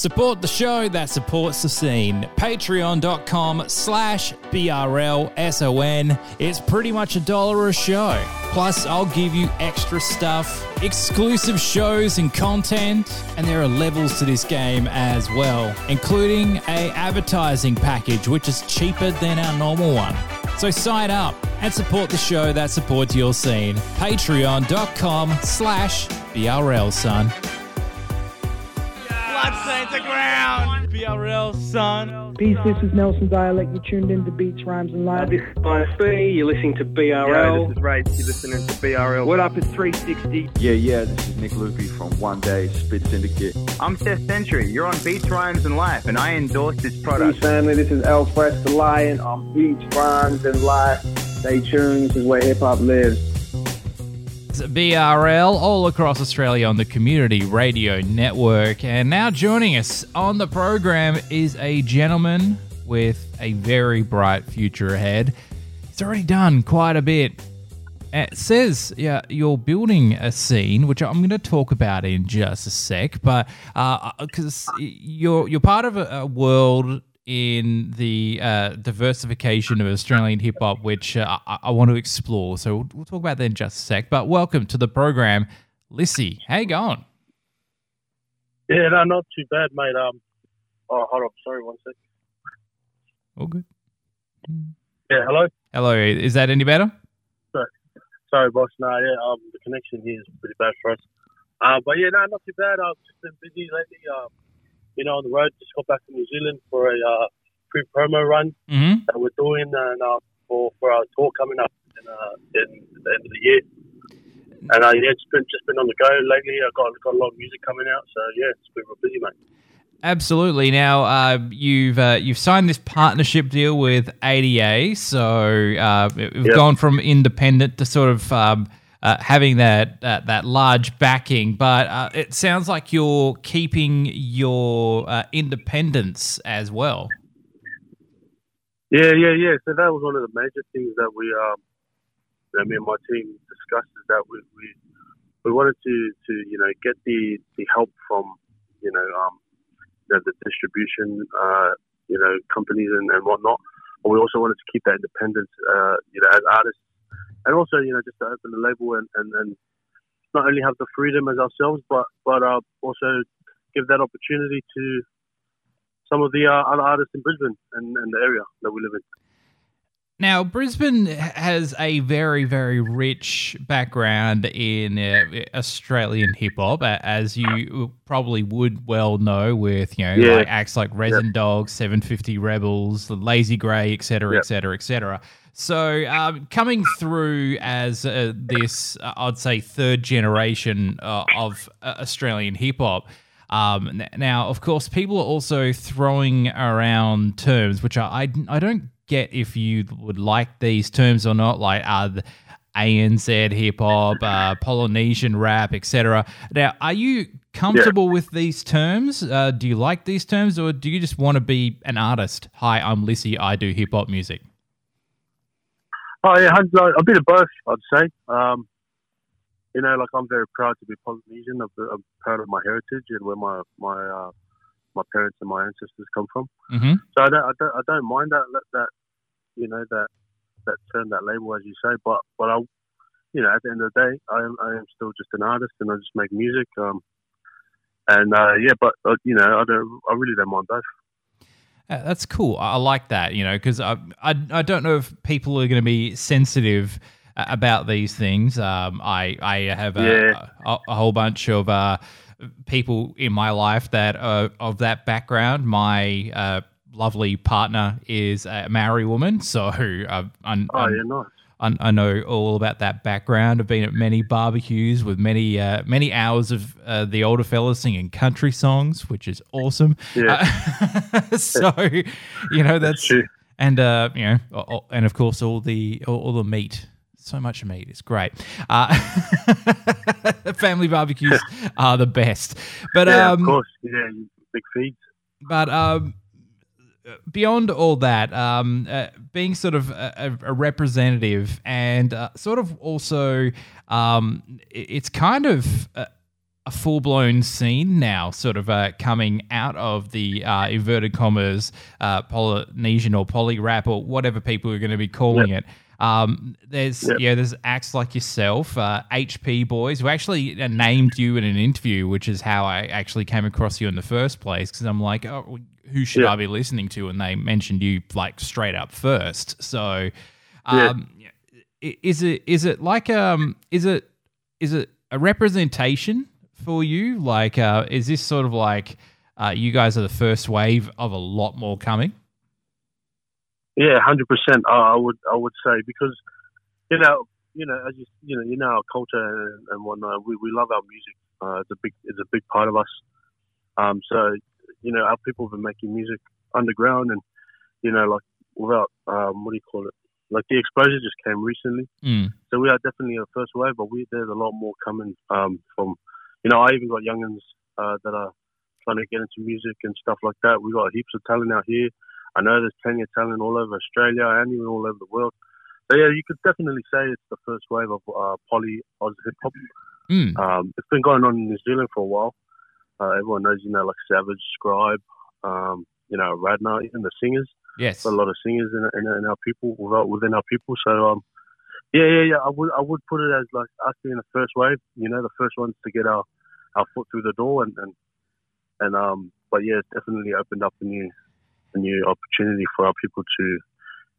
Support the show that supports the scene. Patreon.com slash BRLSON. It's pretty much a dollar a show. Plus, I'll give you extra stuff, exclusive shows and content, and there are levels to this game as well, including a advertising package which is cheaper than our normal one. So sign up and support the show that supports your scene. Patreon.com slash BRL, son. Bloodstains the ground. BRL, son. Peace, this is Nelson Dialect. You tuned in to Beats, Rhymes, and Live. This is ISB, you're listening to Yo, BRL. this is Ray. You're listening to BRL. What up, it's 360. Yeah, yeah, this is Nick Lupi from One Day Spit Syndicate. I'm Seth Sentry. You're on Beats, Rhymes, and Life, and I endorse this Peace product. family, this is L-FRESH the Lion on Beats, Rhymes, and Life. Stay tuned, this is where hip hop lives. BRL all across Australia on the Community Radio Network. And now joining us on the program is a gentleman with a very bright future ahead. He's already done quite a bit. It says yeah, you're building a scene, which I'm going to talk about in just a sec, but uh, uh, because you're you're part of a, a world in the uh, diversification of Australian hip hop, which uh, I, I want to explore. So we'll, we'll talk about that in just a sec. But welcome to the program, Lisi. How you going? Yeah, no, not too bad, mate. Um, oh, hold on, sorry, one sec. All good. Yeah, hello. Hello, is that any better? Sorry, boss. No, yeah, um, the connection here is pretty bad for us. Uh, but yeah, no, not too bad. I've just been busy lately. Um, you know, on the road. Just got back from New Zealand for a uh, pre-promo run Mm-hmm. that we're doing, and uh, for for our tour coming up in, uh, in the end of the year. And uh, yeah, it's been just been on the go lately. I got got a lot of music coming out, so yeah, it's been real busy, mate. Absolutely. Now uh, you've uh, you've signed this partnership deal with ADA, so uh, we've Yep. gone from independent to sort of um, uh, having that uh, that large backing. But uh, it sounds like you're keeping your uh, independence as well. Yeah, yeah, yeah. So that was one of the major things that we, um, me and my team discussed is that we, we, we wanted to, to, you know, get the, the help from, you know, um, the, the distribution, uh, you know, companies and, and whatnot. But we also wanted to keep that independence, uh, you know, as artists. And also, you know, just to open the label and, and, and not only have the freedom as ourselves, but, but, uh, also give that opportunity to, some of the uh, other artists in Brisbane and, and the area that we live in. Now, Brisbane has a very, very rich background in uh, Australian hip hop, as you probably would well know, with you know Yeah. like acts like Resin Dogs, Seven Fifty Rebels, The Lazy Grey, etc., etc., etc. So, um, coming through as uh, this, uh, I'd say, third generation uh, of uh, Australian hip hop. Um, now, of course, people are also throwing around terms which I, I, I don't get if you would like these terms or not, like uh, ANZ hip hop, uh, Polynesian rap, etc. Now, are you comfortable with these terms? Uh, do you like these terms, or do you just want to be an artist? Hi, I'm Lisi. I do hip hop music. Oh yeah, hun- like, a bit of both, I'd say. Um, you know, like I'm very proud to be Polynesian. I'm, I'm proud of my heritage and where my my uh, my parents and my ancestors come from. Mm-hmm. So I don't, I don't, I don't mind that, that, that, you know, that, that term, that label, as you say. But, but I, you know, at the end of the day, I am, I am still just an artist, and I just make music. Um, and uh, yeah, but uh, you know, I don't, I really don't mind both. That's cool. I like that, you know, because I, I I don't know if people are going to be sensitive uh, about these things. Um, I I have a, Yeah. a, a whole bunch of uh, people in my life that are of that background. My uh, lovely partner is a Maori woman, so uh, I'm, Oh I'm- yeah, nice. I, I know all about that background. I've been at many barbecues with many uh, many hours of uh, the older fellas singing country songs, which is awesome. Yeah. Uh, so you know that's true. and uh, you know, o- and of course all the all, all the meat. So much meat. It's great. Uh, family barbecues are the best. But Yeah, um, of course. Yeah, big feeds. but um, beyond all that, um, uh, being sort of a, a representative and uh, sort of also, um, it's kind of a, a full blown scene now, sort of uh, coming out of the uh, inverted commas uh, Polynesian or poly rap or whatever people are going to be calling it. Um, there's Yep. yeah, there's acts like yourself, uh, HP Boys, who actually uh, named you in an interview, which is how I actually came across you in the first place. Because I'm like, oh, who should Yeah. I be listening to? And they mentioned you like straight up first. So, um, i- is it is it like um is it is it a representation for you? Like, uh, is this sort of like uh, you guys are the first wave of a lot more coming? Yeah, hundred percent. I would I would say because you know you know as you you know you know our culture and, and whatnot. We we love our music. Uh, it's a big it's a big part of us. Um, so you know our people have been making music underground and you know like without um, what do you call it? Like the exposure just came recently. Mm. So we are definitely a first wave, but we there's a lot more coming um, from. You know, I even got youngins uh, that are trying to get into music and stuff like that. We got heaps of talent out here. I know there's plenty of talent all over Australia and even all over the world. So yeah, you could definitely say it's the first wave of uh, poly Oz hip hop. Mm. Um, it's been going on in New Zealand for a while. Uh, everyone knows, you know, like Savage, Scribe, um, you know, Radna, even the singers Yes. a lot of singers in, in, in our people within our people. So um, yeah, yeah, yeah. I would I would put it as like us being the first wave. You know, the first ones to get our, our foot through the door and and, and um. But yeah, it's definitely opened up a new a new opportunity for our people to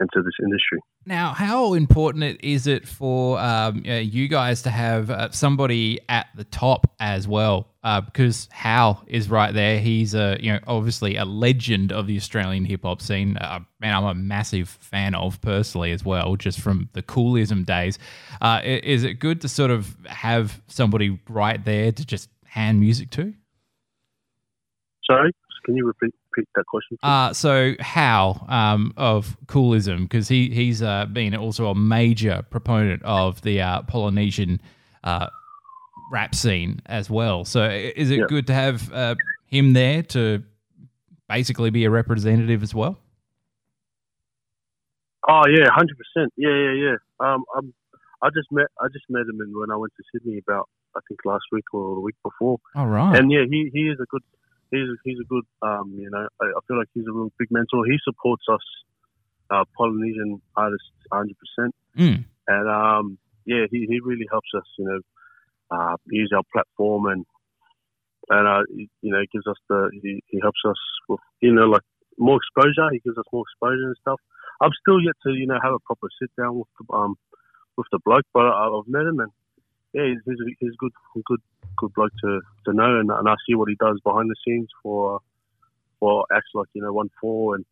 enter this industry. Now, how important it is it for um, you guys to have uh, somebody at the top as well? Uh, because Hau is right there. He's a you know obviously a legend of the Australian hip hop scene. Uh, man, I'm a massive fan of personally as well, just from the Koolism days. Uh, is it good to sort of have somebody right there to just hand music to? Sorry, can you repeat, repeat that question? please? Uh, so Hau um, of Koolism, because he he's uh, been also a major proponent of the uh, Polynesian uh, rap scene as well. So is it Yeah. good to have uh, him there to basically be a representative as well? Oh yeah, hundred percent. Yeah, yeah, yeah. Um, I'm, I just met I just met him when I went to Sydney about I think last week or the week before. All right. And yeah, he, he is a good he's he's a good um you know I, I feel like he's a real big mentor. He supports us uh, Polynesian artists 100 percent, Mm. and um yeah he, he really helps us you know uh, use our platform and and uh he- you know gives us the he, he helps us with you know like more exposure. He gives us more exposure and stuff. I'm still yet to you know have a proper sit down with the um with the bloke, but I, I've met him and yeah, he's he's, a, he's good good good bloke to, to know, and, and I see what he does behind the scenes for for acts like you know One Four and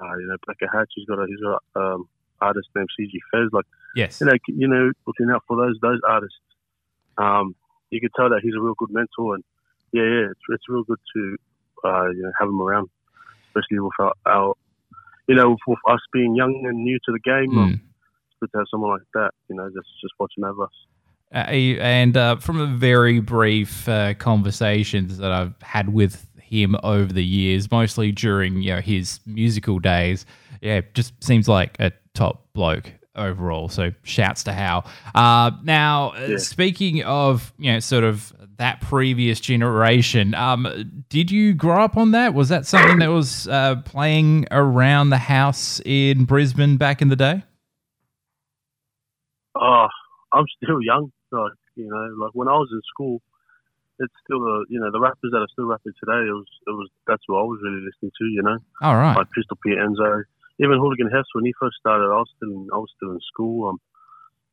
uh, you know Blacker Hatch. He's got a he's got a um, artist named CG Fez. Like yes. you know you know looking out for those those artists. Um, you can tell that he's a real good mentor, and yeah, yeah, it's it's real good to uh, you know have him around, especially with our, our you know with, with us being young and new to the game. Mm. It's good to have someone like that. You know, just just watching over us. Uh, and uh, from the very brief uh, conversations that I've had with him over the years, mostly during you know his musical days, yeah, just seems like a top bloke overall. So shouts to Hau. Uh, now, uh, Yeah. speaking of you know sort of that previous generation, um, did you grow up on that? Was that something that was uh, playing around the house in Brisbane back in the day? Oh, I'm still young. Like you know, like when I was in school, it's still the you know the rappers that are still rapping today. It was it was that's what I was really listening to. You know, All right. like Pistol Pete Enzo, even Hooligan Hefs when he first started. I was still in, I was still in school. Um,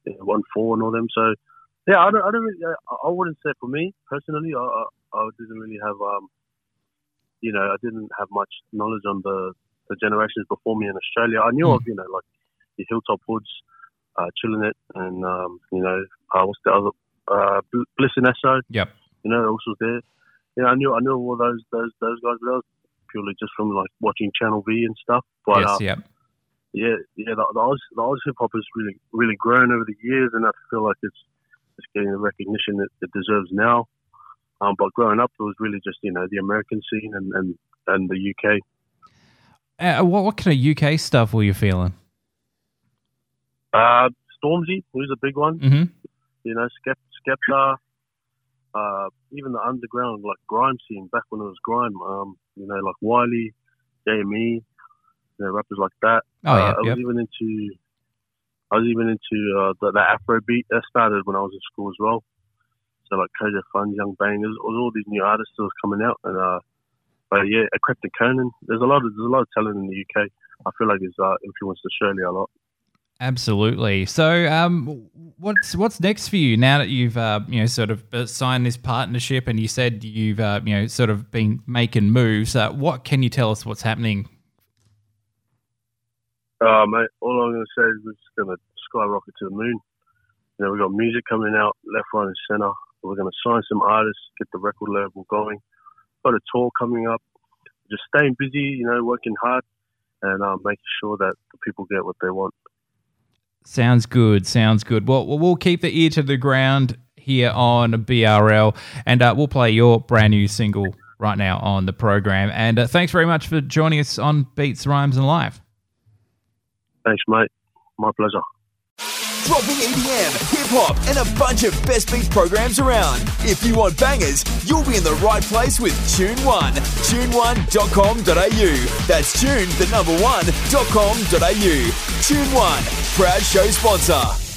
you know, one four and all them. So yeah, I don't I don't really, I, I wouldn't say for me personally. I, I I didn't really have um, you know, I didn't have much knowledge on the the generations before me in Australia. I knew Hmm. of you know like the Hilltop Hoods, uh, Chilling It, and um, you know uh, what's the other uh, Bl- Bliss n Eso. Yep. You know, also there. Yeah, I knew I knew all those those those guys, but that was purely just from like watching Channel V and stuff. But yes. uh, Yep. yeah, yeah, the, the Oz the Oz hip hop has really really grown over the years, and I feel like it's it's getting the recognition that it deserves now. Um, but growing up, it was really just you know the American scene and and, and the UK. Uh, what what kind of UK stuff were you feeling? Uh, Stormzy was a big one. Mm-hmm. You know, Skepta, uh, even the underground like grime scene back when it was grime. Um, you know, like Wiley, JME, you know, rappers like that. Oh, yeah, uh, I was yep. even into. I was even into uh, the, the Afro beat that started when I was in school as well. So like Koja Fun, Young Bangers, was all these new artists that was coming out, and uh, but yeah, Krypton Conan. There's a lot of there's a lot of talent in the UK. I feel like it's uh, influenced Australia a lot. Absolutely. So, um, what's what's next for you now that you've uh, you know sort of uh, signed this partnership and you said you've uh, you know sort of been making moves? Uh, what can you tell us? What's happening? Uh, mate, all I'm going to say is we're just going to skyrocket to the moon. You know, we've got music coming out left, right, and center. We're going to sign some artists, get the record label going. Got a tour coming up. Just staying busy, you know, working hard, and uh, making sure that the people get what they want. Sounds good. Sounds good. Well, we'll- we'll keep the ear to the ground here on BRL, and uh, we'll play your brand new single right now on the program. And uh, thanks very much for joining us on Beats, Rhymes, and Life. Thanks, mate. My pleasure. Dropping EDM, hip hop, and a bunch of best beats programs around. If you want bangers, you'll be in the right place with Tune One. Tune1.com.au. That's tune the number one.com.au. Tune One, proud show sponsor.